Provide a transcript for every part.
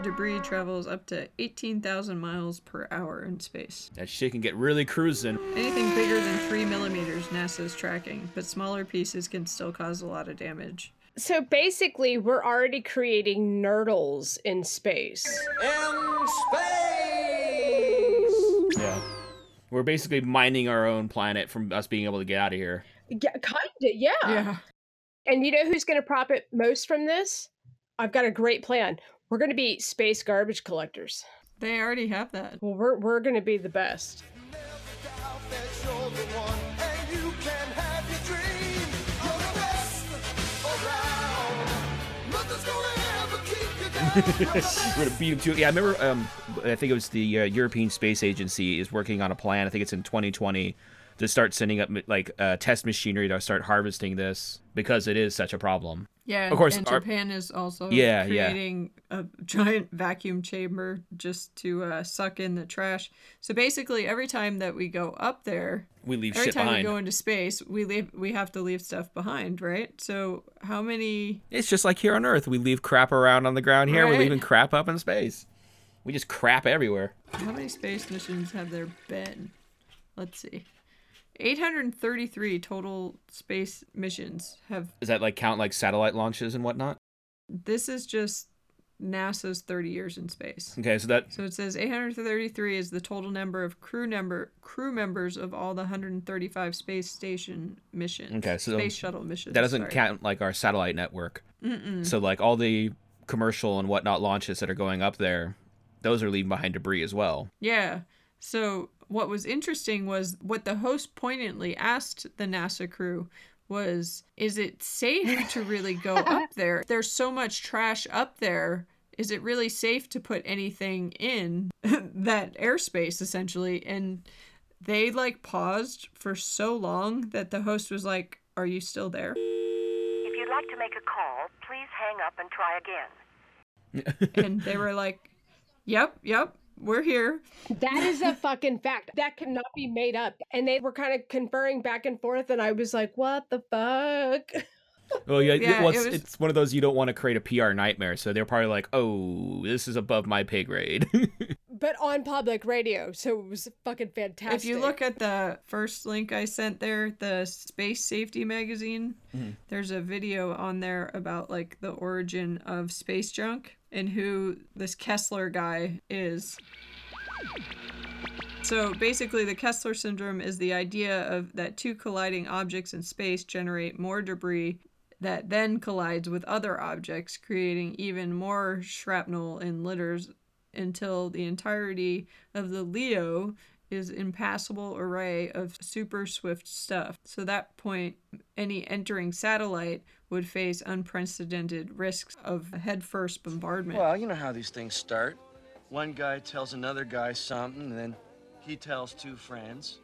Human debris travels up to 18,000 miles per hour in space. That shit can get really cruising. Anything bigger than 3 millimeters, NASA's tracking, but smaller pieces can still cause a lot of damage. So basically, we're already creating nurdles in space. In space! Yeah. We're basically mining our own planet from us being able to get out of here. Yeah, kinda, yeah. Yeah. And you know who's going to profit most from this? I've got a great plan. We're going to be space garbage collectors. They already have that. Well, we're we're going to be the best. Doubt that you're the one, and you can have your dream. You're the best around. Nothing's gonna ever keep you down. We're gonna beat them to Yeah, I remember. Um, I think it was the uh, European Space Agency is working on a plan. I think it's in 2020 to start sending up like uh, test machinery to start harvesting this because it is such a problem. Yeah, Of course, and our- Japan is also Yeah, yeah. creating a giant vacuum chamber just to uh, suck in the trash. So basically, every time that we go up there, We leave every shit time behind. we go into space, we leave we have to leave stuff behind, right? So how many? It's just like here on Earth. We leave crap around on the ground here. We're leaving crap up in space. We just crap everywhere. How many space missions have there been? Let's see. 833 total space missions have Does that like count like satellite launches and whatnot? this is just NASA's 30 years in space. Okay, so that So it says 833 is the total number of crew number crew members of all the 135 space station missions. Okay, so space shuttle missions. that doesn't sorry. count like our satellite network. So like all the commercial and whatnot launches that are going up there, those are leaving behind debris as well. Yeah. So what was interesting was what the host poignantly asked the NASA crew was is it safe to really go up there? There's so much trash up there. Is it really safe to put anything in that airspace essentially? And they like paused for so long that the host was like, "Are you still there?" If you'd like to make a call, please hang up and try again. And they were like, "Yep, yep, we're here." That is a fucking fact. That cannot be made up. And they were kind of conferring back and forth, and I was like, "What the fuck?" Well, yeah, Yeah, well, it was- it's one of those you don't want to create a PR nightmare. So they're probably like, "Oh, this is above my pay grade." But on public radio, so it was fucking fantastic. If you look at the first link I sent there, the Space Safety Magazine, mm-hmm. there's a video on there about like the origin of space junk and who this Kessler guy is. So basically, the Kessler syndrome is the idea of that two colliding objects in space generate more debris that then collides with other objects, creating even more shrapnel and litters until the entirety of the LEO is impassable array of super swift stuff. So that point, any entering satellite would face unprecedented risks of headfirst bombardment. Well, you know how these things start. One guy tells another guy something, and then he tells two friends,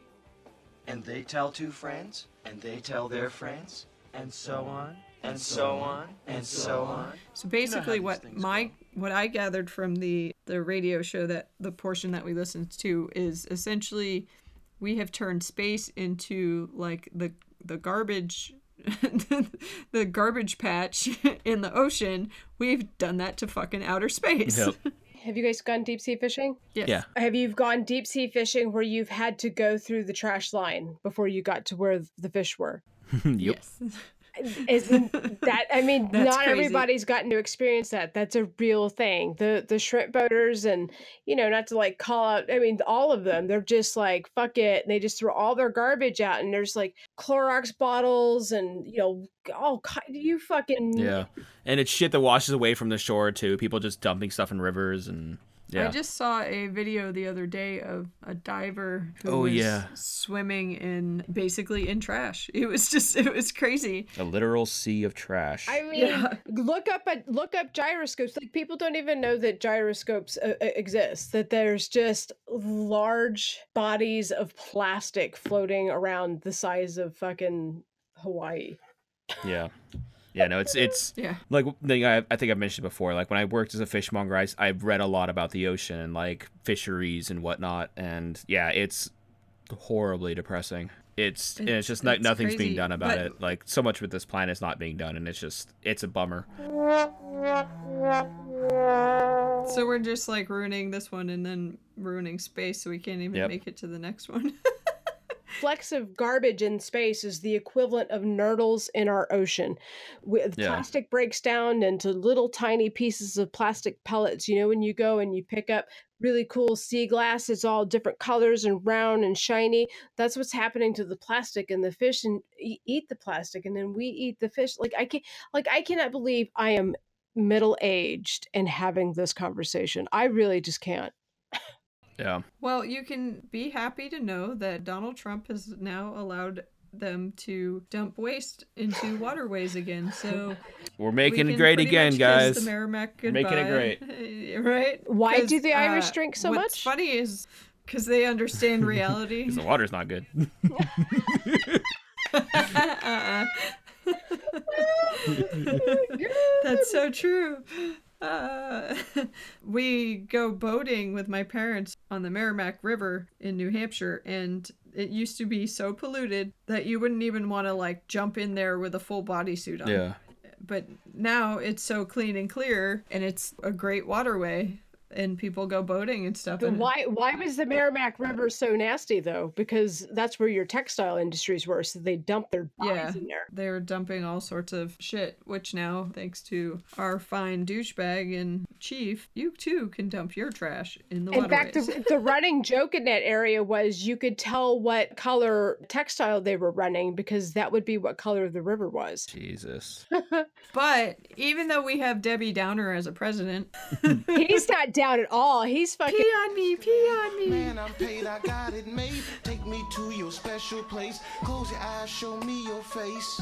and they tell two friends, and they tell their friends, and so on, and so on, and so on. So basically, these what my go. what I gathered from the the radio show that the portion that we listened to is essentially we have turned space into like the the garbage the garbage patch in the ocean. We've done that to fucking outer space. Yep. have you guys gone deep sea fishing? Yes. Yeah. Have you gone deep sea fishing where you've had to go through the trash line before you got to where the fish were? yep. Yes. Isn't that I mean, not crazy. everybody's gotten to experience that. That's a real thing. The the shrimp boaters and you know, not to like call out I mean, all of them, they're just like, fuck it. And they just throw all their garbage out and there's like Clorox bottles and you know, all ki- you fucking Yeah, and it's shit that washes away from the shore too. People just dumping stuff in rivers and yeah. I just saw a video the other day of a diver who Oh, was yeah. swimming in basically in trash. It was just it was crazy. a literal sea of trash. I mean, Yeah. look up at look up gyroscopes. Like people don't even know that gyroscopes uh, uh, exist. That there's just large bodies of plastic floating around the size of fucking Hawaii. yeah, yeah. No, it's it's Yeah. like I, I think I've mentioned before. Like when I worked as a fishmonger, I've read a lot about the ocean and like fisheries and whatnot. And yeah, it's horribly depressing. It's and it's just like It's nothing's crazy, being done about but- it. Like so much with this planet is not being done, and it's just it's a bummer. So we're just like ruining this one and then ruining space, so we can't even Yep. make it to the next one. flecks of garbage in space is the equivalent of nurdles in our ocean. With Yeah. plastic breaks down into little tiny pieces of plastic pellets. You know, when you go and you pick up really cool sea glass, it's all different colors and round and shiny. That's what's happening to the plastic and the fish and eat the plastic and then we eat the fish. Like I can like I cannot believe I am middle aged and having this conversation. I really just can't. Yeah. well, you can be happy to know that Donald Trump has now allowed them to dump waste into waterways again. So We're we making it great again, guys. The Merrimack We're making it great, right? Why do the Irish uh, drink so what's much? funny is because they understand reality. 'Cause the water's not good. Uh-uh. That's so true. Uh, we go boating with my parents on the Merrimack River in New Hampshire, and it used to be so polluted that you wouldn't even want to like jump in there with a full bodysuit on. yeah. But now it's so clean and clear, and it's a great waterway, and people go boating and stuff. But and why why was the Merrimack River so nasty though? Because that's where your textile industries were, so they dumped their bodies Yeah. in there. they're dumping all sorts of shit, which now, thanks to our fine douchebag and chief, you too can dump your trash in the In fact, the, the running joke in that area was you could tell what color textile they were running because that would be what color the river was. Jesus. but even though we have Debbie Downer as a president, He's not down at all. He's fucking. pee on me, pee on me. Man, I'm paid, I got it made. Take me to your special place. Close your eyes, show me your face.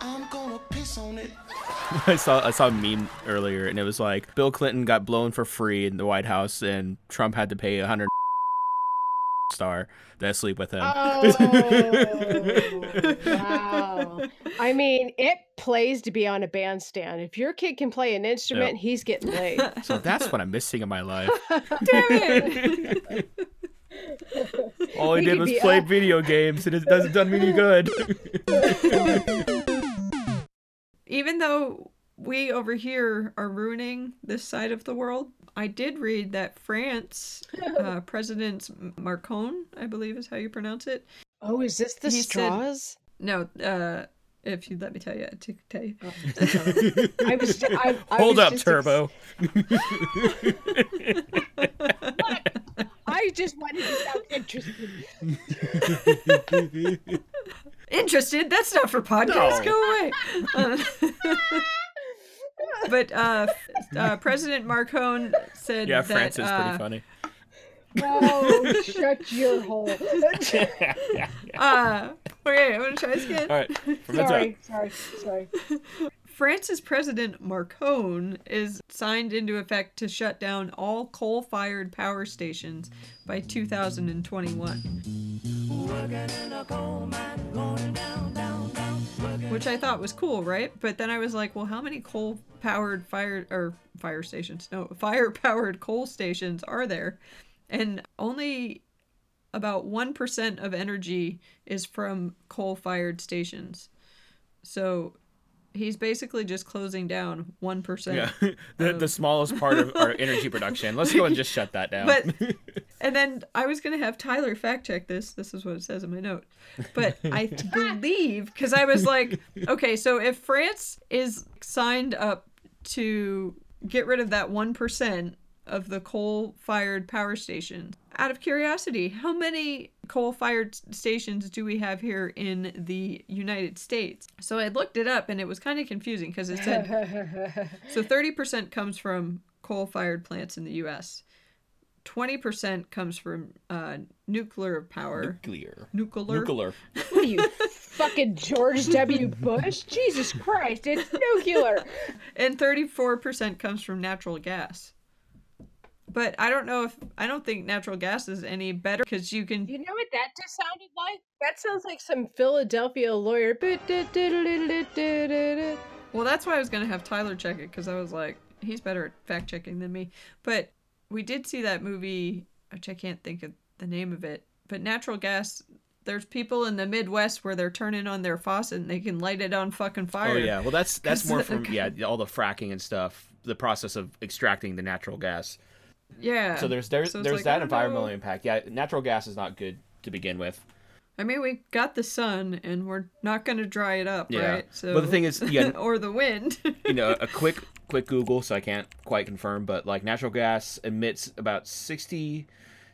I'm gonna piss on it. I saw I saw a meme earlier, and it was like Bill Clinton got blown for free in the White House, and Trump had to pay a hundred star to sleep with him. Oh, wow. I mean, it plays to be on a bandstand. If your kid can play an instrument, he's getting laid. so that's what I'm missing in my life. Damn it! All he, He did was play up. video games, and it doesn't done me any good. even though we over here are ruining this side of the world, I did read that France, uh, President Marcon, I believe is how you pronounce it, Oh, is this the He said- straws? No, uh, if you let me tell you, to tell you. I was. I, I Hold was up, just ex- Turbo. I just wanted to sound interested. Interested? That's not for podcast. No. Go away. But uh, uh, President Marcone said yeah, that France is uh, pretty funny. Oh, shut your hole. Uh, okay, I'm gonna try this again. All right, from sorry, sorry, sorry. France's President Marcone is signed into effect to shut down all coal-fired power stations by 2021. Which I thought was cool, right? But then I was like, well, how many coal-powered fire or fire stations? No, fire-powered coal stations are there? And only about 1% of energy is from coal-fired stations. So he's basically just closing down 1%. Yeah, the the smallest part of our energy production. Let's go and just shut that down. But and then I was gonna have Tyler fact check this. This is what it says in my note. But I believe because I was like, okay, so if France is signed up to get rid of that one percent of the coal-fired power stations, out of curiosity, how many coal-fired stations do we have here in the United States? So I looked it up and it was kind of confusing because it said so 30% comes from coal-fired plants in the U.S. 20% comes from uh, nuclear power. nuclear. Nuclear. Nuclear. What are you, fucking George W. Bush? Jesus Christ, it's nuclear. And 34% comes from natural gas. But I don't know if I don't think natural gas is any better because you can You know what that just sounded like? That sounds like some Philadelphia lawyer. Well, that's why I was going to have Tyler check it because I was like, he's better at fact checking than me. But we did see that movie, which I can't think of the name of it, but natural gas there's people in the Midwest where they're turning on their faucet and they can light it on fucking oh, fire. Oh yeah, well that's that's more from yeah all the fracking and stuff, the process of extracting the natural gas. Yeah. So there's there's So there's like, that environmental know. impact. Yeah, natural gas is not good to begin with. I mean, we got the sun, and we're not going to dry it up, Yeah. right? So, But the thing is, yeah- or the wind. you know, a quick quick Google, so I can't quite confirm, but like natural gas emits about sixty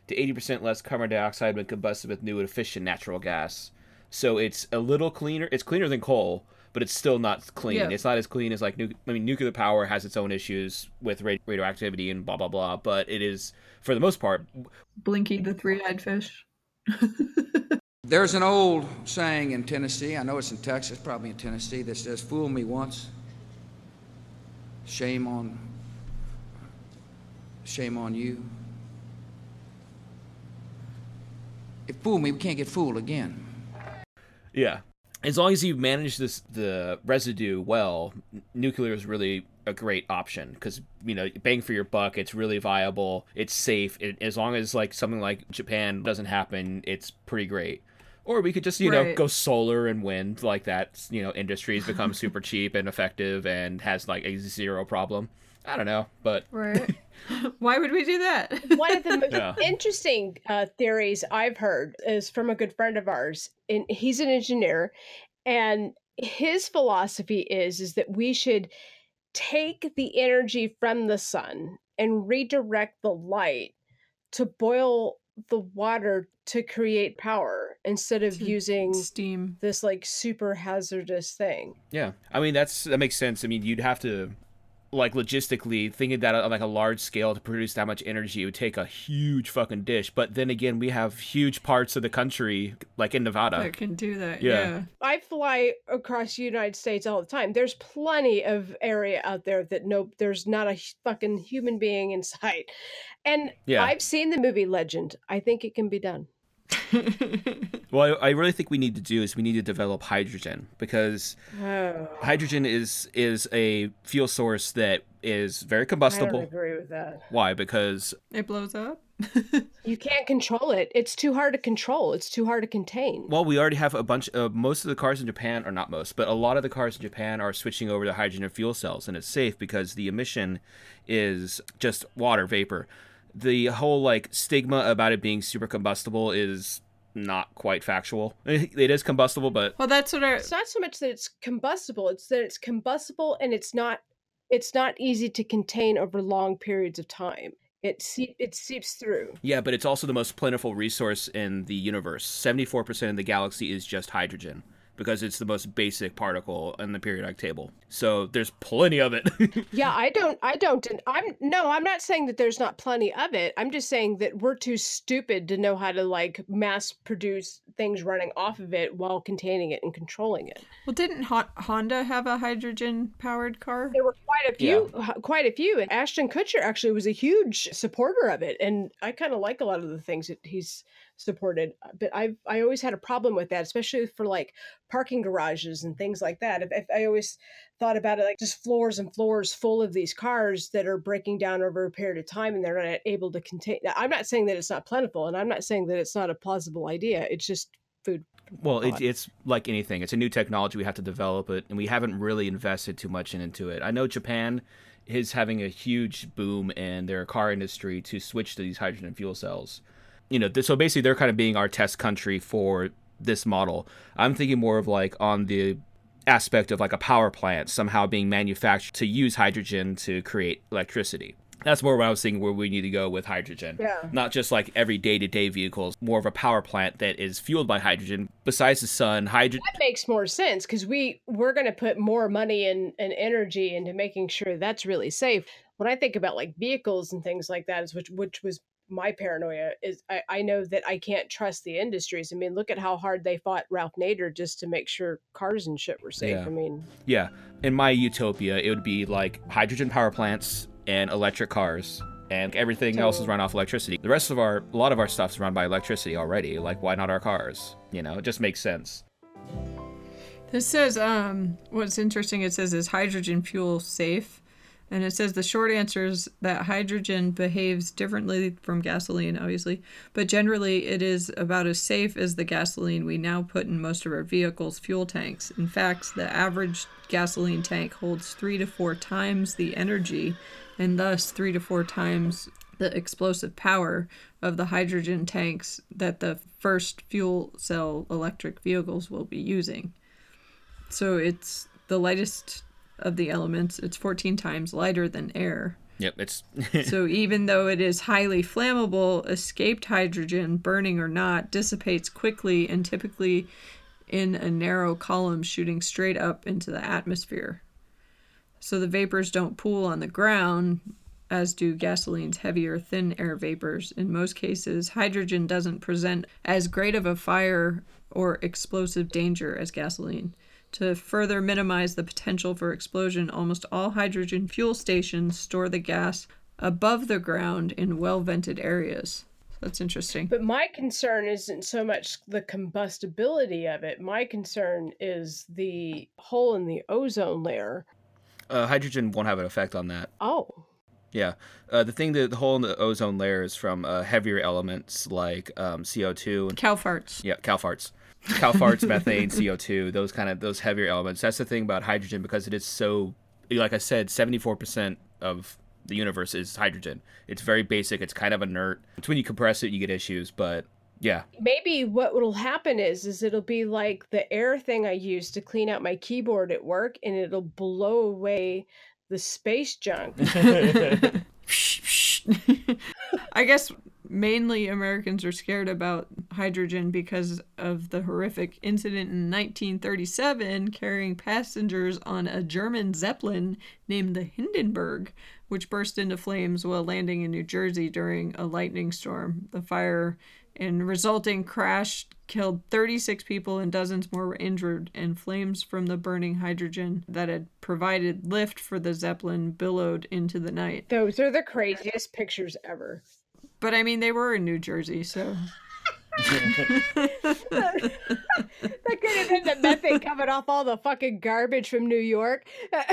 to eighty percent less carbon dioxide when combusted with new and efficient natural gas. So it's a little cleaner. It's cleaner than coal, but it's still not clean. Yeah. It's not as clean as like nu- I mean, nuclear power has its own issues with ra- radioactivity and blah blah blah. But it is, for the most part, Blinky the three-eyed fish. There's an old saying in Tennessee, I know it's in Texas, probably in Tennessee, that says, Fool me once, shame on shame on you. If fool me, we can't get fooled again. Yeah. As long as you manage this the residue well, nuclear is really a great option because you know bang for your buck. It's really viable. It's safe. It, as long as like something like Japan doesn't happen, it's pretty great. Or we could just you know go solar and wind like that. You know, industries become super cheap and effective and has like a zero problem. I don't know, but Right. Why would we do that? One of the most Yeah. interesting uh, theories I've heard is from a good friend of ours, and he's an engineer, and his philosophy is is that we should take the energy from the sun and redirect the light to boil the water to create power instead of using Steam. this like super hazardous thing. Yeah, I mean that's that makes sense. I mean you'd have to, like logistically thinking that on like a large scale to produce that much energy it would take a huge fucking dish. But then again, we have huge parts of the country like in Nevada. That can do that. Yeah. Yeah. I fly across the United States all the time. There's plenty of area out there that no, there's not a fucking human being in sight. And Yeah. I've seen the movie Legend. I think it can be done. Well, I, I really think we need to do is we need to develop hydrogen because Oh, hydrogen is is a fuel source that is very combustible. I don't combustible. agree with that. Why? Because It blows up. You can't control it. It's too hard to control. It's too hard to contain. well, we already have a bunch of most of the cars in Japan, or not most, but a lot of the cars in Japan are switching over to hydrogen fuel cells, and it's safe because the emission is just water vapor. The whole like stigma about it being super combustible is not quite factual. It is combustible, but Well, that's what our. it's not so much that it's combustible. It's that it's combustible and it's not. It's not easy to contain over long periods of time. It seep, it seeps through. Yeah, but it's also the most plentiful resource in the universe. 74% of the galaxy is just hydrogen because it's the most basic particle in the periodic table. So there's plenty of it. Yeah, I don't. I don't. den- I'm no. I'm not saying that there's not plenty of it. I'm just saying that we're too stupid to know how to like mass produce things running off of it while containing it and controlling it. Well, didn't Hon- Honda have a hydrogen powered car? There were quite a few, h- quite a few, and Ashton Kutcher actually was a huge supporter of it, and I kind of like a lot of the things that he's supported. uh, But I've I always had a problem with that, especially for like parking garages and things like that. If, if I always thought about it like just floors and floors full of these cars that are breaking down over a period of time, and they're not able to contain. I'm not saying that it's not plentiful, and I'm not saying that it's not a plausible idea. It's just food. well, it, it's like anything. It's a new technology. We have to develop it, and we haven't really invested too much into it. I know Japan is having a huge boom in their car industry to switch to these hydrogen fuel cells. You know, th- so basically they're kind of being our test country for this model. I'm thinking more of like on the aspect of like a power plant somehow being manufactured to use hydrogen to create electricity. That's more what I was thinking where we need to go with hydrogen. Yeah. Not just like every day to day vehicles, more of a power plant that is fueled by hydrogen. Besides the sun, hydrogen. that makes more sense because we we're going to put more money and, and energy into making sure that's really safe when i think about like vehicles and things like that is which which was my paranoia is I, I know that i can't trust the industries i mean look at how hard they fought ralph nader just to make sure cars and shit were safe Yeah. i mean Yeah. In my utopia, it would be like hydrogen power plants and electric cars. And everything else is run off electricity. The rest of our, a lot of our stuff's run by electricity already. Like, why not our cars? You know, it just makes sense. This says, um, what's interesting, it says, is hydrogen fuel safe? And it says the short answer is that hydrogen behaves differently from gasoline, obviously, but generally it is about as safe as the gasoline we now put in most of our vehicles' fuel tanks. In fact, the average gasoline tank holds three to four times the energy and thus three to four times the explosive power of the hydrogen tanks that the first fuel cell electric vehicles will be using. So it's the lightest of the elements. It's 14 times lighter than air. Yep, it's so even though it is highly flammable, escaped hydrogen, burning or not, dissipates quickly and typically in a narrow column shooting straight up into the atmosphere. So the vapors don't pool on the ground, as do gasoline's heavier thin air vapors. In most cases, hydrogen doesn't present as great of a fire or explosive danger as gasoline. To further minimize the potential for explosion, almost all hydrogen fuel stations store the gas above the ground in well vented areas. That's interesting. But my concern isn't so much the combustibility of it. My concern is the hole in the ozone layer. uh, hydrogen won't have an effect on that. Oh, Yeah, uh, the thing that the hole in the ozone layer is from uh, heavier elements like um, CO2 and Cow farts. yeah, cow farts, cow farts, methane, CO2, those kind of those heavier elements. That's the thing about hydrogen because it is so, like I said, seventy four percent of the universe is hydrogen. It's very basic. It's kind of inert. It's when you compress it, you get issues. But yeah, maybe what will happen is is it'll be like the air thing I use to clean out my keyboard at work, and it'll blow away the space junk. I guess mainly Americans are scared about hydrogen because of the horrific incident in 1937 carrying passengers on a German Zeppelin named the Hindenburg, which burst into flames while landing in New Jersey during a lightning storm. The fire and resulting crash killed 36 people and dozens more were injured, and flames from the burning hydrogen that had provided lift for the Zeppelin billowed into the night. Those are the craziest pictures ever. But I mean, they were in New Jersey, so. That could have been the methane coming off all the fucking garbage from New York. but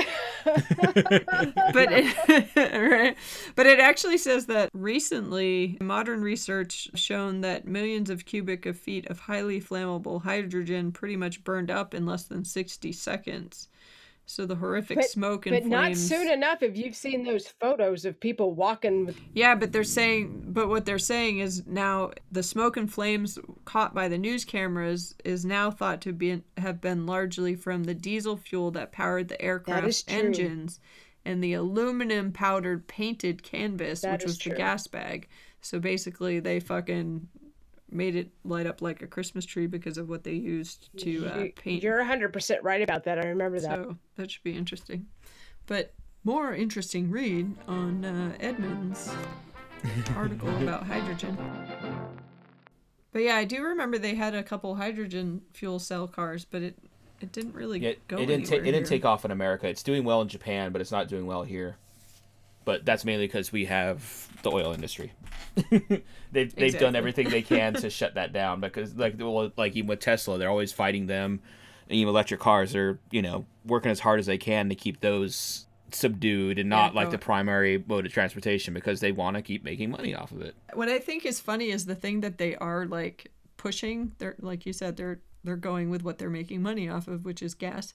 it, right. but it actually says that recently modern research shown that millions of cubic of feet of highly flammable hydrogen pretty much burned up in less than 60 seconds so the horrific but, smoke and flames but not soon enough if you've seen those photos of people walking with yeah but they're saying but what they're saying is now the smoke and flames caught by the news cameras is now thought to be have been largely from the diesel fuel that powered the aircraft's engines and the aluminum powdered painted canvas That which was true. the gas bag. So basically they fucking made it light up like a christmas tree because of what they used to uh, paint You're 100% right about that. I remember that. so that should be interesting. But more interesting read on uh, Edmund's article about hydrogen. But yeah, I do remember they had a couple hydrogen fuel cell cars, but it it didn't really it, go it didn't take it didn't take off in America. It's doing well in Japan, but it's not doing well here. But that's mainly because we have the oil industry. they've they've done everything they can to shut that down because like well, like even with Tesla, they're always fighting them. And even electric cars, they're you know working as hard as they can to keep those subdued and not Yeah, like the primary mode of transportation because they want to keep making money off of it. What I think is funny is the thing that they are like pushing. They're like you said, they're they're going with what they're making money off of, which is gas.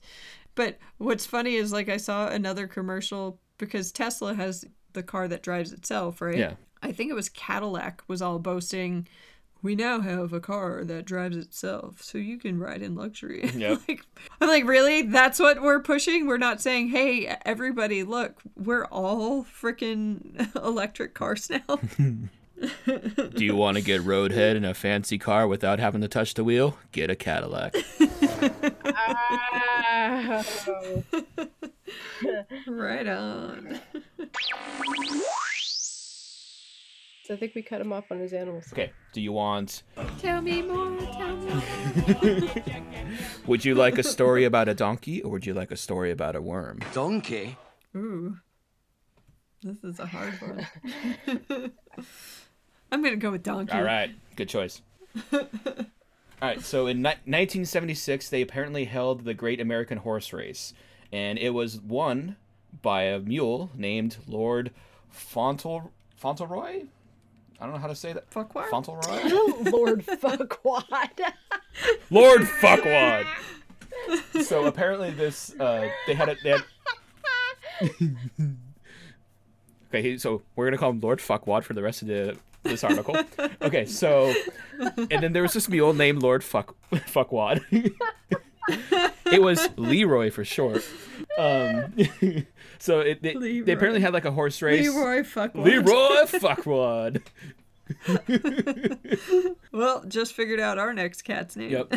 But what's funny is like I saw another commercial because Tesla has the car that drives itself, right? Yeah. I think it was Cadillac was all boasting, we now have a car that drives itself, so you can ride in luxury. Yep. like, I'm like, really? That's what we're pushing? We're not saying, hey, everybody, look, we're all freaking electric cars now. Do you want to get roadhead in a fancy car without having to touch the wheel? Get a Cadillac. Right on. So I think we cut him off on his animals. Okay. Do you want Tell me more, tell me More. Would you like a story about a donkey or would you like a story about a worm? Donkey? Ooh. This is a hard one. I'm going to go with donkey. All right, good choice. All right, so in ni- 1976, they apparently held the Great American Horse Race, and it was won by a mule named Lord Fauntleroy. Fauntleroy? I don't know how to say that. Fuckwad? Fauntleroy? Lord fuckwad. Lord Fuckwad. so apparently this uh they had it they had Okay, so we're gonna call him Lord Fuckwad for the rest of the this article. Okay, so and then there was this mule named Lord Fuck Fuckwad. It was Leroy for short. Um, so it, they, they apparently had like a horse race. Leroy Fuckwad. Leroy Fuckwad. Well, just figured out our next cat's name. Yep.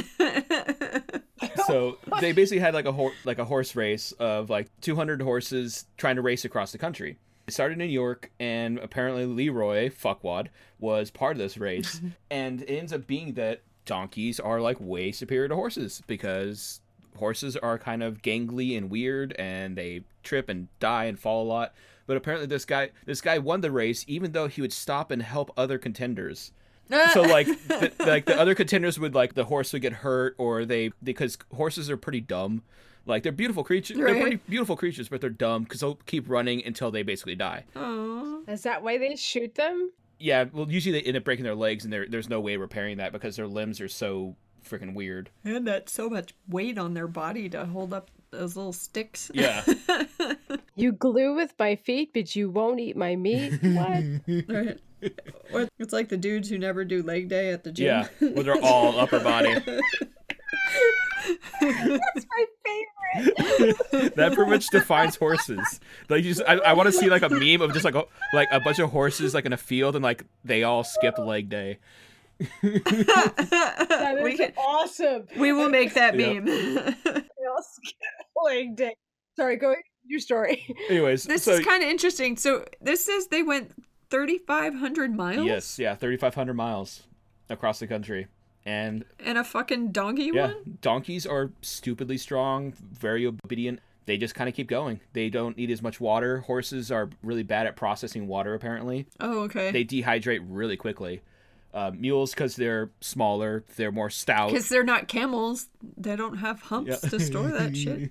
so they basically had like a hor- like a horse race of like 200 horses trying to race across the country. It started in New York, and apparently Leroy Fuckwad was part of this race. and it ends up being that donkeys are like way superior to horses because horses are kind of gangly and weird, and they trip and die and fall a lot. But apparently this guy this guy won the race even though he would stop and help other contenders so like the, like the other contenders would like the horse would get hurt or they because horses are pretty dumb like they're beautiful creatures they're pretty beautiful creatures but they're dumb because they'll keep running until they basically die Aw. Is that why they shoot them? Yeah well usually they end up breaking their legs and there there's no way of repairing that because their limbs are so freaking weird And that's so much weight on their body to hold up those little sticks. yeah You glue with my feet, but you won't eat my meat. What? Right. Or it's like the dudes who never do leg day at the gym. yeah well they're all upper body That's my favorite. that pretty much defines horses. Like just, I, I want to see like a meme of just like a, like a bunch of horses like in a field and like they all skip leg day. That We can- awesome. We will make that Yep. meme. I'll skip leg day. Sorry, go ahead your story. Anyways, this so is kind of interesting. So this says they went 3,500 miles yes, yeah, thirty five hundred miles across the country, and and a fucking donkey yeah, one? donkeys are stupidly strong, very obedient. They just kind of keep going. They don't need as much water. Horses are really bad at processing water. Apparently, Oh, okay. they dehydrate really quickly. Uh, mules, because they're smaller, they're more stout. Because they're not camels. They don't have humps Yeah. to store that shit.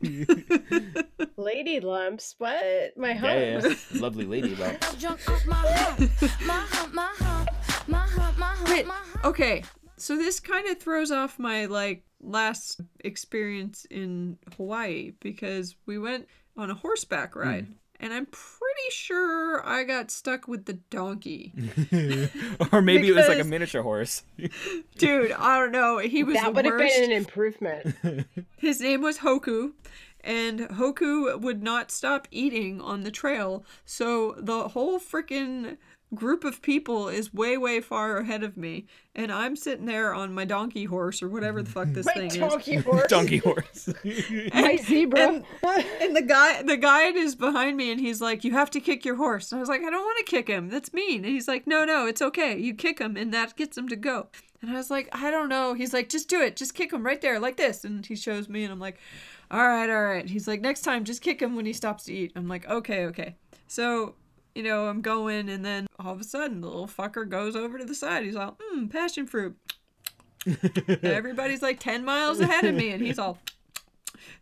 Lady lumps. What? My hump. Yeah, yeah. lovely lady, but Jump off my hump, my hump, my hump, my hump, my hump, Wait, okay. So this kind of throws off my like last experience in Hawaii because we went on a horseback Hmm. ride. And I'm pretty sure I got stuck with the donkey. or maybe it was like a miniature horse. Dude, I don't know. He was That the would have been an improvement. His name was Hoku, and Hoku would not stop eating on the trail. So the whole freaking group of people is way, way far ahead of me, and I'm sitting there on my donkey horse or whatever the fuck this My thing is. donkey horse. Donkey horse. My zebra. And the guy, the guide is behind me, and he's like, "You have to kick your horse." And I was like, "I don't want to kick him. That's mean." And he's like, "No, no, it's okay. You kick him, and that gets him to go." And I was like, "I don't know." He's like, "Just do it. Just kick him right there, like this." And he shows me, and I'm like, "All right, all right." He's like, "Next time, just kick him when he stops to eat." I'm like, "Okay, okay." So. You know, I'm going, and then all of a sudden, the little fucker goes over to the side. He's all, "Hmm, passion fruit." Everybody's like 10 miles ahead of me, and he's all,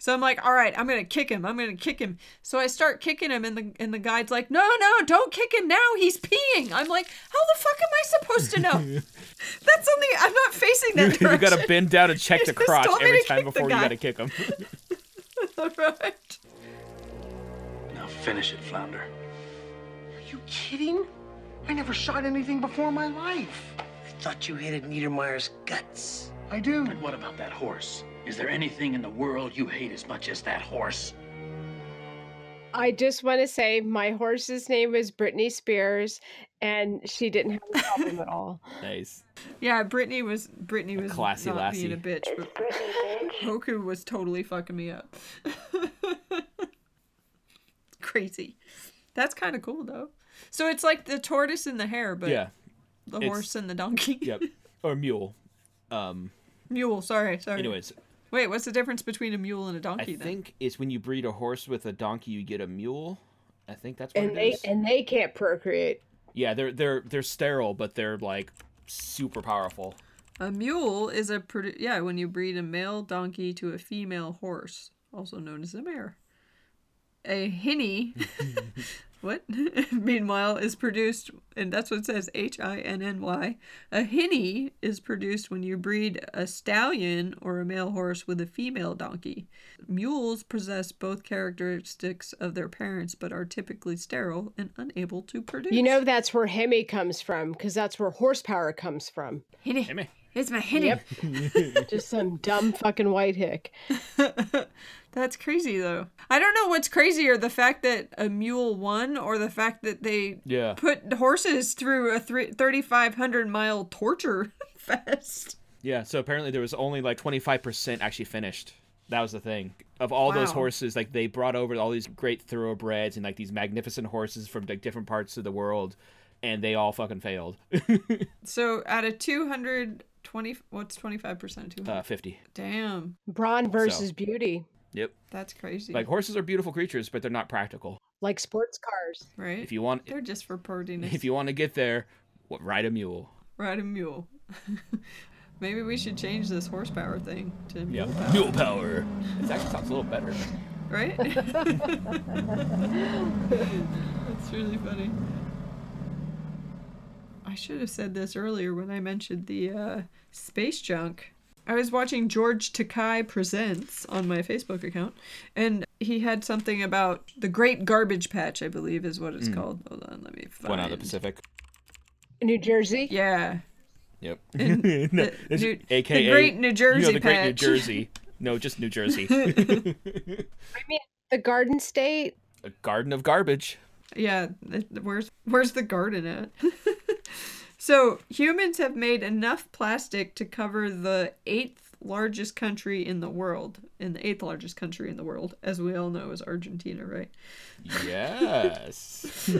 so I'm like, all right, I'm gonna kick him. I'm gonna kick him. So I start kicking him, and the and the guide's like, no, no, don't kick him now. He's peeing. I'm like, how the fuck am I supposed to know? That's something I'm not facing that you direction. gotta bend down and check the crotch every time before you gotta kick him. all right. Now finish it, Flounder. Are you kidding? I never shot anything before in my life. I thought you hated Neidermeyer's guts. I do. And what about that horse? Is there anything in the world you hate as much as that horse? I just want to say my horse's name is Britney Spears, and she didn't have a problem at all. nice. Yeah, Britney was Britney was classy not lassie. being a bitch, but Hoku was totally fucking me up. Crazy. That's kind of cool though. So it's like the tortoise and the hare, but Yeah. the it's- horse and the donkey. Yep. Or mule. Um. Mule. Sorry, sorry. Anyways, Wait, what's the difference between a mule and a donkey then? I think it's when you breed a horse with a donkey, you get a mule. I think that's what And it they is. and they can't procreate. Yeah, they're they're they're sterile, but they're like super powerful. A mule is a produ- yeah when you breed a male donkey to a female horse, also known as a mare. A hinny, what? Meanwhile, is produced, and that's what it says H I N N Y. A hinny is produced when you breed a stallion or a male horse with a female donkey. Mules possess both characteristics of their parents, but are typically sterile and unable to produce. You know that's where Hemi comes from, because that's where horsepower comes from. hinny. Hey. It's my hinny. Yep. Just some dumb fucking white hick. That's crazy though. I don't know what's crazier, the fact that a mule won or the fact that they Yeah. put horses through a three, 3,500 mile torture fest. Yeah, so apparently there was only like 25% actually finished. That was the thing. Of all those horses, like they brought over all these great thoroughbreds and like these magnificent horses from like different parts of the world, and they all fucking failed. So out of 220, what's 25%? 200? uh, 50. Damn, Brawn versus beauty, Yep. that's crazy. Like horses are beautiful creatures, but they're not practical. like sports cars. right? If you want, They're just for prettiness. if you want to get there, ride a mule. Ride a mule. Maybe we should change this horsepower thing to Yeah, mule power, mule power. It actually sounds a little better. right? That's really funny. I should have said this earlier when I mentioned the uh, space junk. I was watching George Takei Presents on my Facebook account, and he had something about the Great Garbage Patch, I believe is what it's called. Hold on, let me find. One out of the Pacific. New Jersey. Yeah. Yep. And no, the it's New- the AKA Great New You know, Jersey the Great New Jersey. No, just New Jersey. I mean, the Garden State. a garden of garbage. Yeah, where's where's the garden at? so humans have made enough plastic to cover the eighth largest country in the world, and the eighth largest country in the world, as we all know, is Argentina, right? Yes.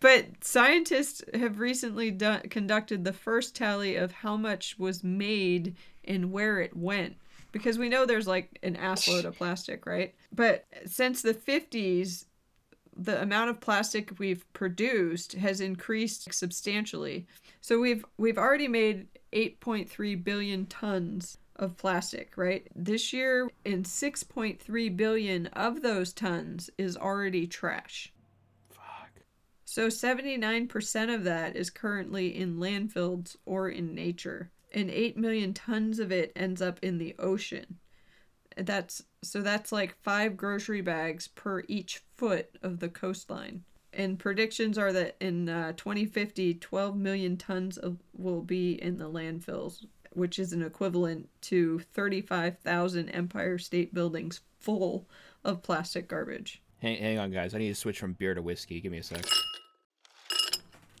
But scientists have recently done, conducted the first tally of how much was made and where it went. Because we know there's like an assload of plastic, right? But since the 50s, the amount of plastic we've produced has increased substantially. So we've we've already made 8.3 billion tons of plastic, right? This year and 6.3 billion of those tons is already trash. Fuck. So 79% of that is currently in landfills or in nature, and 8 million tons of it ends up in the ocean. That's so that's like 5 grocery bags per each foot of the coastline. And predictions are that in uh, 2050, 12 million tons of will be in the landfills, which is an equivalent to 35,000 Empire State Buildings full of plastic garbage. hang, hang on, guys. I need to switch from beer to whiskey. Give me a sec.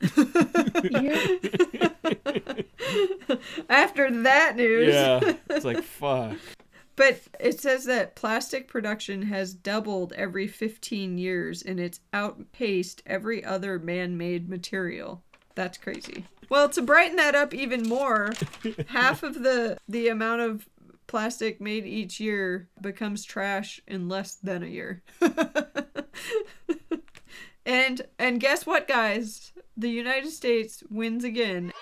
After that news. Yeah. It's like, fuck. But it says that plastic production has doubled every 15 years and it's outpaced every other man made material. That's crazy. Well, to brighten that up even more, half of the, the amount of plastic made each year becomes trash in less than a year. and and guess what guys? The United States wins again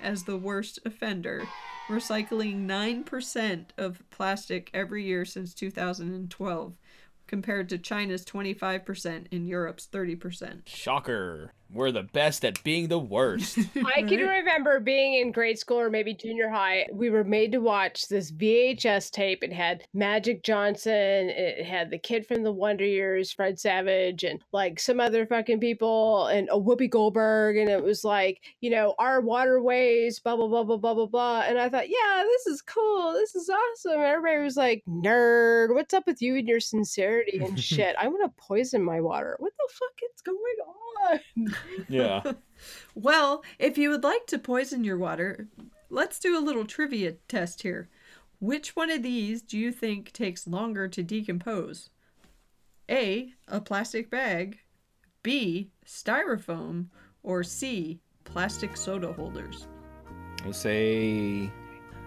as the worst offender, recycling 9% of plastic every year since 2012, compared to China's 25% and Europe's 30%. Shocker. We're the best at being the worst. I can remember being in grade school or maybe junior high. We were made to watch this VHS tape. It had Magic Johnson, it had the kid from the Wonder Years, Fred Savage, and like some other fucking people, and a Whoopi Goldberg. And it was like, you know, our waterways, blah, blah, blah, blah, blah, blah, blah. And I thought, yeah, this is cool. This is awesome. And everybody was like, nerd, what's up with you and your sincerity and shit? I want to poison my water. What the fuck is going on? Yeah. Well, if you would like to poison your water, let's do a little trivia test here. Which one of these do you think takes longer to decompose? A. A plastic bag. B. Styrofoam. Or C. Plastic soda holders. I'll say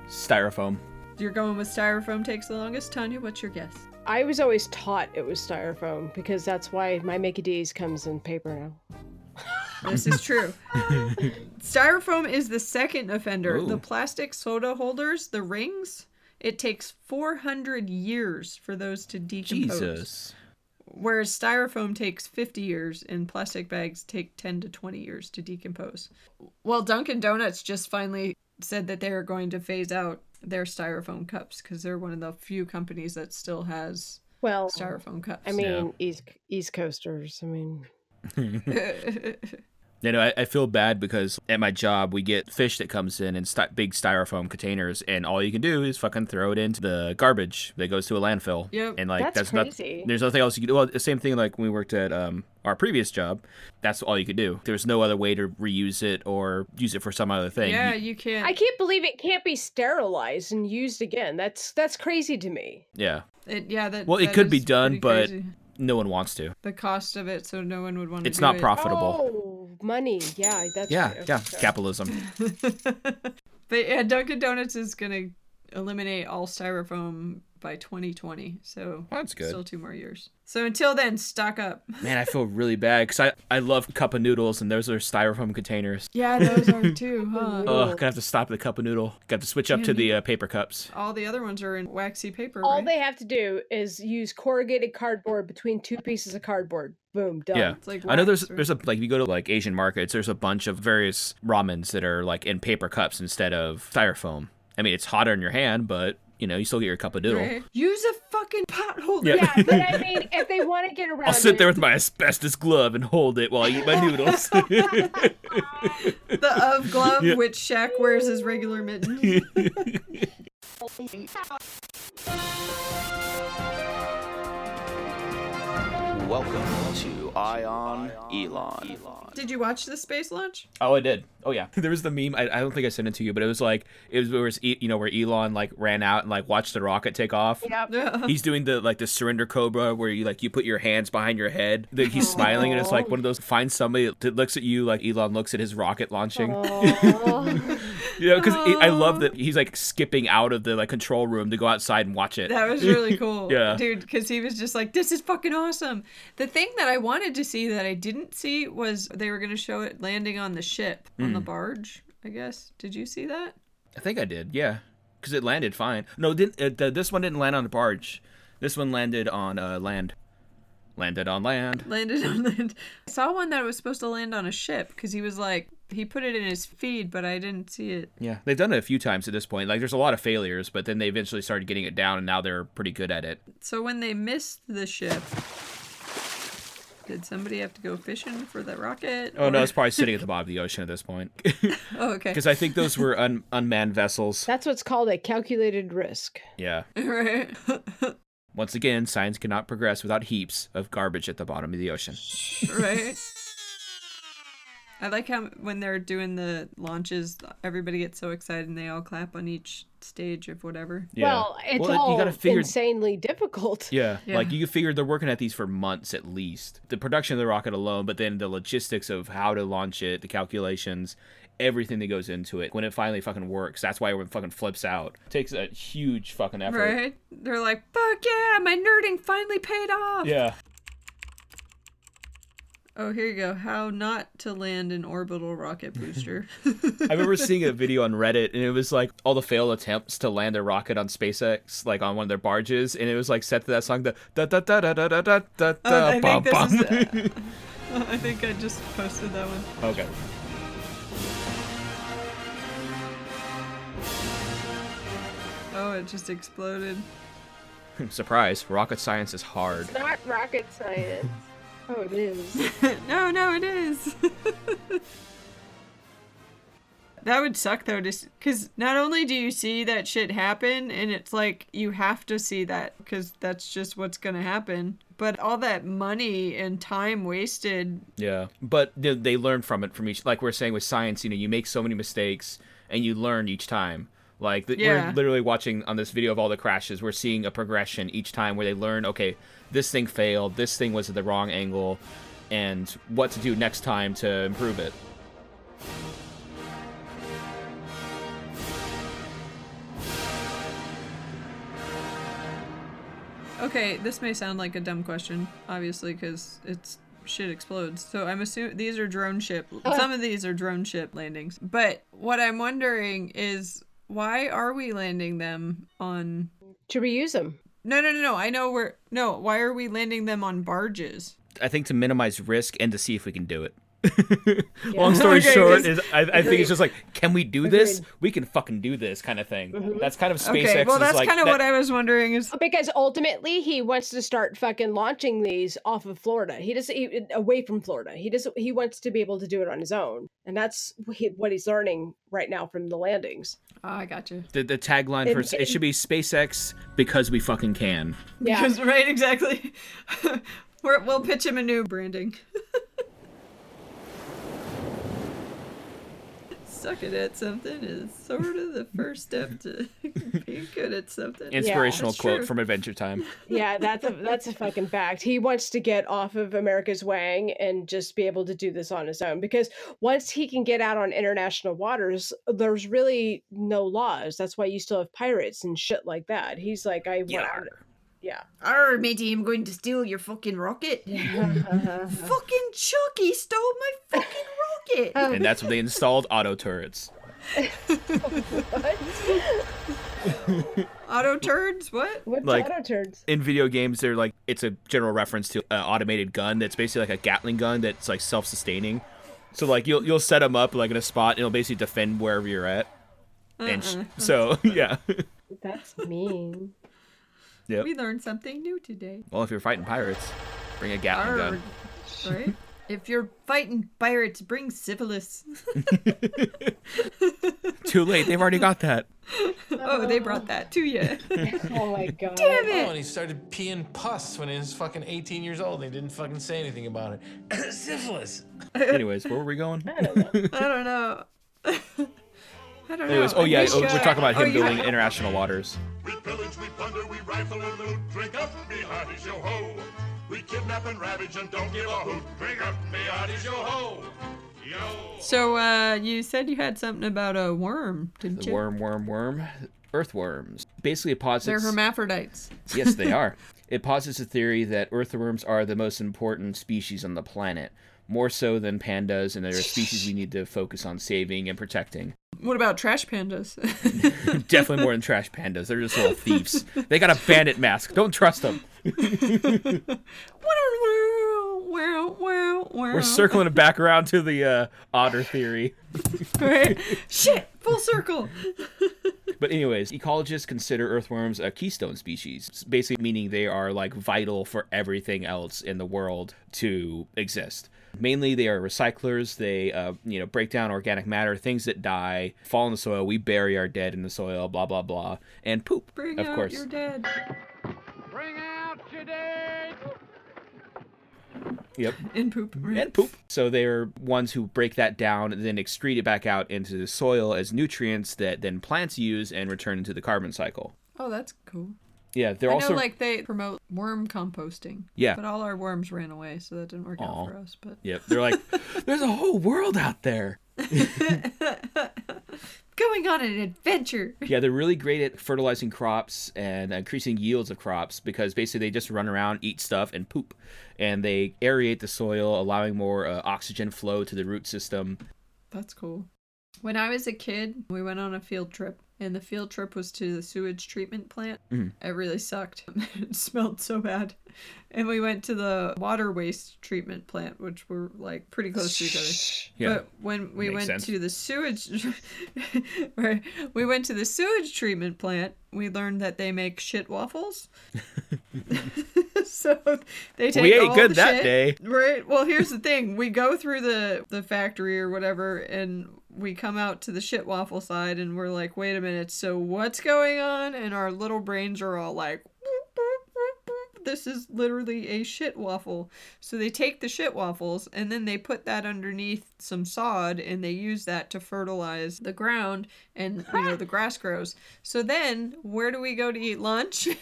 styrofoam. You're going with styrofoam takes the longest. Tanya, what's your guess? I was always taught it was styrofoam because that's why my Mickey D's comes in paper now. This is true. Styrofoam is the second offender. Ooh. The plastic soda holders, the rings, it takes 400 years for those to decompose. Jesus. Whereas styrofoam takes 50 years and plastic bags take 10 to 20 years to decompose. Well, Dunkin' Donuts just finally said that they are going to phase out their styrofoam cups because they're one of the few companies that still has Well, styrofoam cups. I mean, East East Coasters. I mean, You know, I, I feel bad because at my job we get fish that comes in in sty- big styrofoam containers, and all you can do is fucking throw it into the garbage that goes to a landfill. Yep. And like That's not crazy. there's nothing else you can do. Well, the same thing like when we worked at um our previous job. That's all you could do. There's no other way to reuse it or use it for some other thing. yeah, You- you can't. I can't believe it can't be sterilized and used again. That's that's crazy to me. yeah. It, yeah, that. Well, it could be done, but crazy. no one wants to. the cost of it, so no one would want to. It's do not it. profitable. Oh, money. Yeah, that's yeah, right. Okay, yeah, sorry. capitalism. But yeah, Dunkin' Donuts is gonna eliminate all styrofoam by 2020. So That's good. Still two more years. So until then, stock up. Man, I feel really bad because I, I love cup of noodles and those are styrofoam containers. Yeah, those are too, huh? Oh, gonna have to stop the cup of noodle. Got to switch up to the uh, paper cups. All the other ones are in waxy paper. All right? they have to do is use corrugated cardboard between two pieces of cardboard. Boom, done. Yeah, it's like I know there's right? there's a like if you go to like Asian markets, there's a bunch of various ramens that are like in paper cups instead of styrofoam. I mean, it's hotter in your hand, but you know you still get your cup of noodle. Right? Use a fucking pot holder. Yeah. Yeah, but I mean, if they want to get around, I'll sit there with my asbestos glove and hold it while I eat my noodles. the of glove, Yeah. which Shaq wears as regular mittens. Welcome to Eye on Elon. Did you watch the space launch? Oh, I did. Oh yeah. There was the meme. I, I don't think I sent it to you, but it was like it was, it was E- you know where Elon like ran out and like watched the rocket take off. Yep. He's doing the like the surrender cobra where you like you put your hands behind your head. The, he's smiling and it's like one of those find somebody that looks at you like Elon looks at his rocket launching. you know, because I love that he's like skipping out of the like control room to go outside and watch it. That was really cool. Yeah. Dude, because he was just like, this is fucking awesome. The thing that I wanted to see that I didn't see was they were going to show it landing on the ship, on Hmm. the barge, I guess. Did you see that? I think I did. Yeah, because it landed fine. No, didn't uh, the, this one didn't land on the barge. This one landed on uh, land. Landed on land. Landed on land. I saw one that was supposed to land on a ship because he was like, he put it in his feed, but I didn't see it. Yeah, they've done it a few times at this point. Like, there's a lot of failures, but then they eventually started getting it down, and now they're pretty good at it. So when they missed the ship, did somebody have to go fishing for the rocket? Oh no, it's probably sitting at the bottom of the ocean at this point. Oh, okay. Because I think those were un- unmanned vessels. That's what's called a calculated risk. Yeah. right. Once again, science cannot progress without heaps of garbage at the bottom of the ocean. right? I like how when they're doing the launches, everybody gets so excited and they all clap on each stage of whatever. Yeah. Well, it's Well, all you gotta figure- insanely difficult. Yeah, Yeah. like you figure they're working at these for months at least. The production of the rocket alone, but then the logistics of how to launch it, the calculations, everything that goes into it. When it finally fucking works, that's why it fucking flips out. It takes a huge fucking effort. Right? They're like, fuck yeah, my nerding finally paid off. Yeah. Oh, here you go. How not to land an orbital rocket booster. I remember seeing a video on Reddit, and it was like all the failed attempts to land a rocket on SpaceX, like on one of their barges, and it was like set to that song, the da da da da da da da da Oh, da I bum think this is. I think I just posted that one. Okay. Oh, it just exploded. Surprise! Rocket science is hard. It's not rocket science. Oh, it is. no, no, it is. that would suck though, just because not only do you see that shit happen, and it's like you have to see that because that's just what's gonna happen. But all that money and time wasted. Yeah, but they, they learn from it from each. Like we're saying with science, you know, you make so many mistakes and you learn each time. Like th- Yeah. we're literally watching on this video of all the crashes. We're seeing a progression each time where they learn. Okay, this thing failed. This thing was at the wrong angle, and what to do next time to improve it. Okay, this may sound like a dumb question, obviously, because it's shit explodes. So I'm assuming these are drone ship. Some of these are drone ship landings. But what I'm wondering is why are we landing them on? To reuse them. No, no, no, no. I know we're no. Why are we landing them on barges? I think to minimize risk and to see if we can do it. Long story Okay, short 'cause- is I, I think it's just like, can we do this? Agreed. We can fucking do this kind of thing. Mm-hmm. That's kind of SpaceX. okay, well that's like, kind of that- what I was wondering. Is Because ultimately, he wants to start fucking launching these off of Florida. He doesn't he, away from Florida. He doesn't. He wants to be able to do it on his own, and that's what he's learning right now from the landings. oh, I got you. the, the tagline for It- it should be SpaceX because we fucking can. Yeah, Because right, exactly. We're, we'll pitch him a new branding. Sucking at something is sort of the first step to being good at something. Inspirational That's quote true. from Adventure Time. yeah, that's a that's a fucking fact. He wants to get off of America's Wang and just be able to do this on his own. Because once he can get out on international waters, there's really no laws. That's why you still have pirates and shit like that. He's like, I want. Yar. Yeah. Arr, matey, I'm going to steal your fucking rocket. fucking Chucky stole my fucking rocket. And that's when they installed auto turrets. Auto turds? What? What's Like- auto turns? In video games, they're like it's a general reference to an automated gun that's basically like a Gatling gun that's like self-sustaining. So like you'll you'll set them up like in a spot and it'll basically defend wherever you're at. And sh- Uh-uh. so yeah, That's mean. Yep. We learned something new today. Well, if you're fighting pirates, bring a Gatling gun. Right? If you're fighting pirates, bring syphilis. Too late. They've already got that. oh, they brought that to you. Oh my god. Damn Oh, it! and he started peeing pus when he was fucking 18 years old. And he didn't fucking say anything about it. Syphilis. Anyways, where were we going? I don't know. I don't Anyways, know. oh yeah, oh, we're talking about him oh, yeah. building international waters. We pillage, we plunder, we rifle and loot. Drink up, me hearties, yo ho. We kidnap and ravage and don't give a hoot. Drink up, me hearties, yo ho. Yo. So, uh, you said you had something about a worm, didn't you? The you? worm, worm, worm, earthworms. Basically, it posits. They're hermaphrodites. yes, they are. It posits a theory that earthworms are the most important species on the planet, more so than pandas, and they're a species we need to focus on saving and protecting. What about trash pandas? Definitely more than trash pandas. They're just little thieves. They got a bandit mask. Don't trust them. We're circling it back around to the uh, otter theory. right? Shit, full circle. But anyways, ecologists consider earthworms a keystone species, basically meaning they are like vital for everything else in the world to exist. Mainly, they are recyclers. They, uh, you know, break down organic matter, things that die, fall in the soil. We bury our dead in the soil, blah blah blah, and poop. Bring of out course. your dead. Bring out your dead. Yep. And poop. And poop. So they're ones who break that down and then excrete it back out into the soil as nutrients that then plants use and return into the carbon cycle. Oh, that's cool. Yeah, they're I also know, like they promote worm composting. Yeah. But all our worms ran away, so that didn't work Aw. out for us. But Yep, they're like, there's a whole world out there. going on an adventure. Yeah, they're really great at fertilizing crops and increasing yields of crops because basically they just run around, eat stuff, and poop. And they aerate the soil, allowing more uh, oxygen flow to the root system. That's cool. When I was a kid, we went on a field trip, and the field trip was to the sewage treatment plant. Mhm. It really sucked. it smelled so bad. And we went to the water waste treatment plant, which were like pretty close to each other. Yeah, But when we went sense. to the sewage, right, we went to the sewage treatment plant. We learned that they make shit waffles. so they take We ate all good the that shit- day. Right. Well, here's the thing: we go through the the factory or whatever, and we come out to the shit waffle side, and we're like, "Wait a minute! So what's going on?" And our little brains are all like. "Boop, boop, boop, boop. This is literally a shit waffle. So they take the shit waffles and then they put that underneath some sod and they use that to fertilize the ground and you know the grass grows. So then where do we go to eat lunch?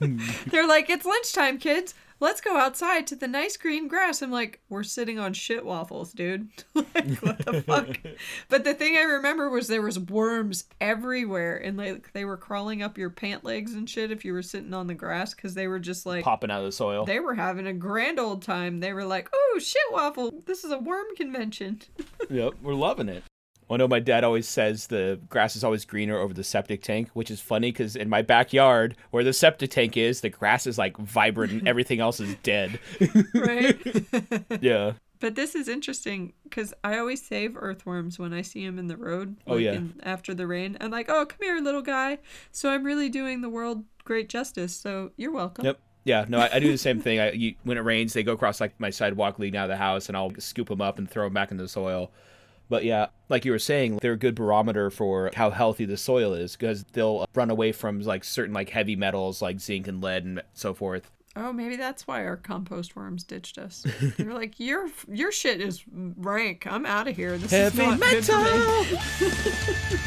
They're like, it's lunchtime, kids. Let's go outside to the nice green grass. I'm like, we're sitting on shit waffles, dude. like, what the fuck? But the thing I remember was there was worms everywhere, and like they were crawling up your pant legs and shit if you were sitting on the grass because they were just like Popping out of the soil. They were having a grand old time. They were like, "Oh, shit waffle! This is a worm convention." Yep, we're loving it. I know my dad always says the grass is always greener over the septic tank, which is funny because in my backyard, where the septic tank is, the grass is like vibrant and everything else is dead. Right. yeah. But this is interesting because I always save earthworms when I see them in the road. Oh, like, yeah. in- after the rain, I'm like, "Oh, come here, little guy." So I'm really doing the world great justice. So you're welcome. Yep. Yeah, no, I, I do the same thing. I, you, when it rains, they go across like my sidewalk leading out of the house, and I'll scoop them up and throw them back in the soil. But yeah, like you were saying, they're a good barometer for how healthy the soil is because they'll run away from like certain like heavy metals like zinc and lead and so forth. Oh, maybe that's why our compost worms ditched us. They're like, "Your your shit is rank. I'm out of here. This Heavy is not good for me."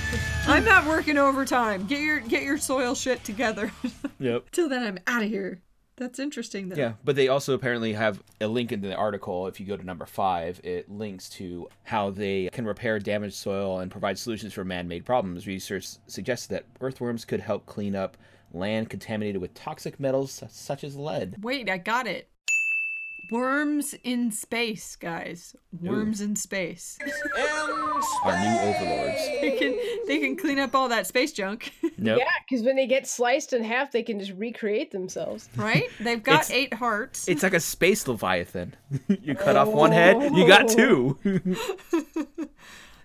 I'm not working overtime. Get your get your soil shit together. Yep. Till then, I'm out of here. That's interesting, though. Yeah, but they also apparently have a link in the article. If you go to number five, it links to how they can repair damaged soil and provide solutions for man made problems. Research suggests that earthworms could help clean up land contaminated with toxic metals such as lead. Wait, I got it. Worms in space, guys. Worms in space. Our new overlords. They can they can clean up all that space junk, Nope. Yeah, because when they get sliced in half, they can just recreate themselves. right? They've got It's- eight hearts. It's like a space leviathan. you cut off one head, you got oh. two.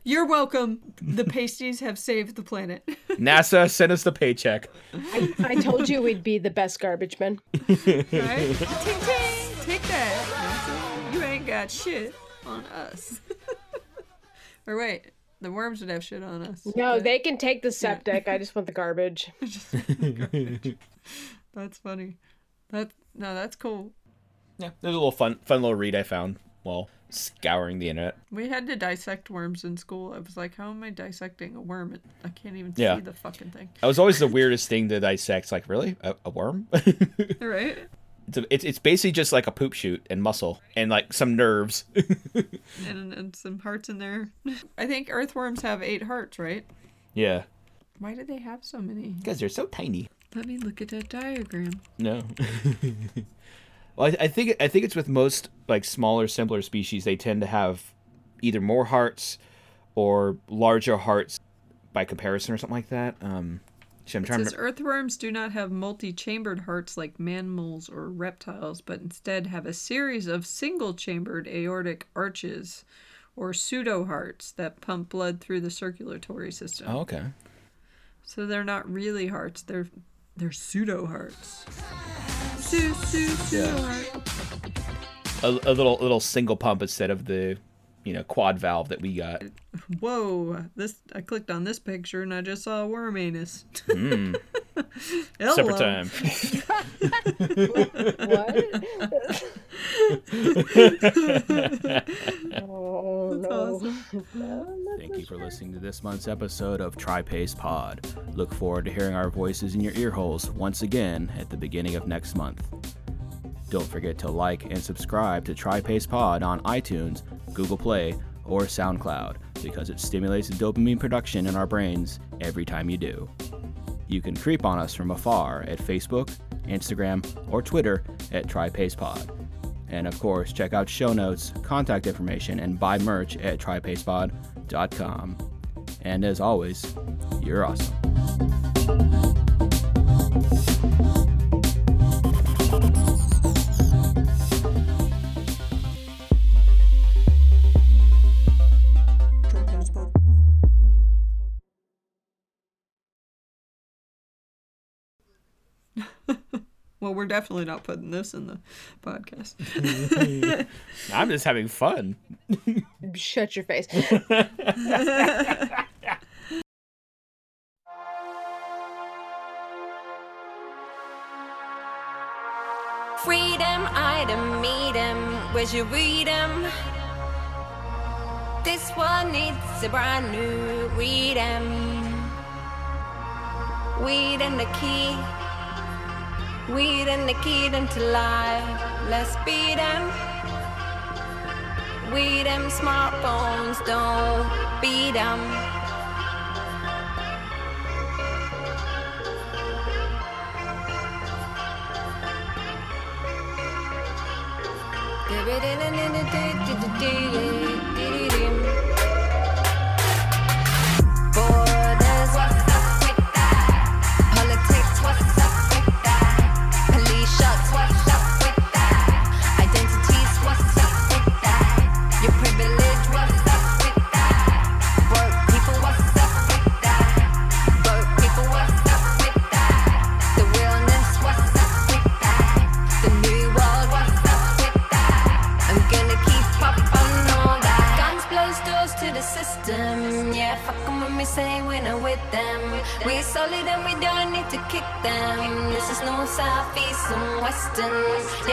You're welcome. The pasties have saved the planet. NASA sent us the paycheck. I, I told you we'd be the best garbage men. right? ting ting, take that. You ain't got shit on us. or wait, the worms would have shit on us. No, but they can take the septic. I just want the garbage. That's funny. That no, that's cool. Yeah, there's a little fun, fun little read I found while scouring the internet. We had to dissect worms in school. I was like, how am I dissecting a worm? I can't even Yeah. see the fucking thing. That was always the weirdest thing to dissect. Like, really, a, a worm? Right? It's, a, it's it's basically just like a poop shoot and muscle and like some nerves. And, and some hearts in there. I think earthworms have eight hearts, right? yeah, Why do they have so many? because they're so tiny. Let me look at that diagram. No. well, I, I think I think it's with most like smaller, simpler species. They tend to have either more hearts or larger hearts by comparison, or something like that. Um, shit, I'm It trying says to. earthworms do not have multi-chambered hearts like mammals or reptiles, but instead have a series of single-chambered aortic arches or pseudo-hearts that pump blood through the circulatory system. Oh, okay. So they're not really hearts; they're they're pseudo hearts. Su su pseudo heart. A, a little little single pump instead of the, you know, quad valve that we got. Whoa! This I clicked on this picture and I just saw a worm anus. Mm. Hello. Separate time. Oh no. Thank you for listening to this month's episode of TriPace Pod. Look forward to hearing our voices in your ear holes once again at the beginning of next month. Don't forget to like and subscribe to TriPace Pod on iTunes, Google Play, or SoundCloud because it stimulates dopamine production in our brains every time you do. You can creep on us from afar at Facebook, Instagram, or Twitter at TriPacePod. And of course, check out show notes, contact information, and buy merch at TriPacePod.com. And as always, you're awesome. Well, we're definitely not putting this in the podcast. I'm just having fun. Shut your face. Freedom, item, meet 'em. Where's your read 'em? This one needs a brand new read 'em. Weed and the key. Weed and the key into life. Let's beat 'em. Weed 'em, smartphones, don't beat 'em. them. And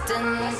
and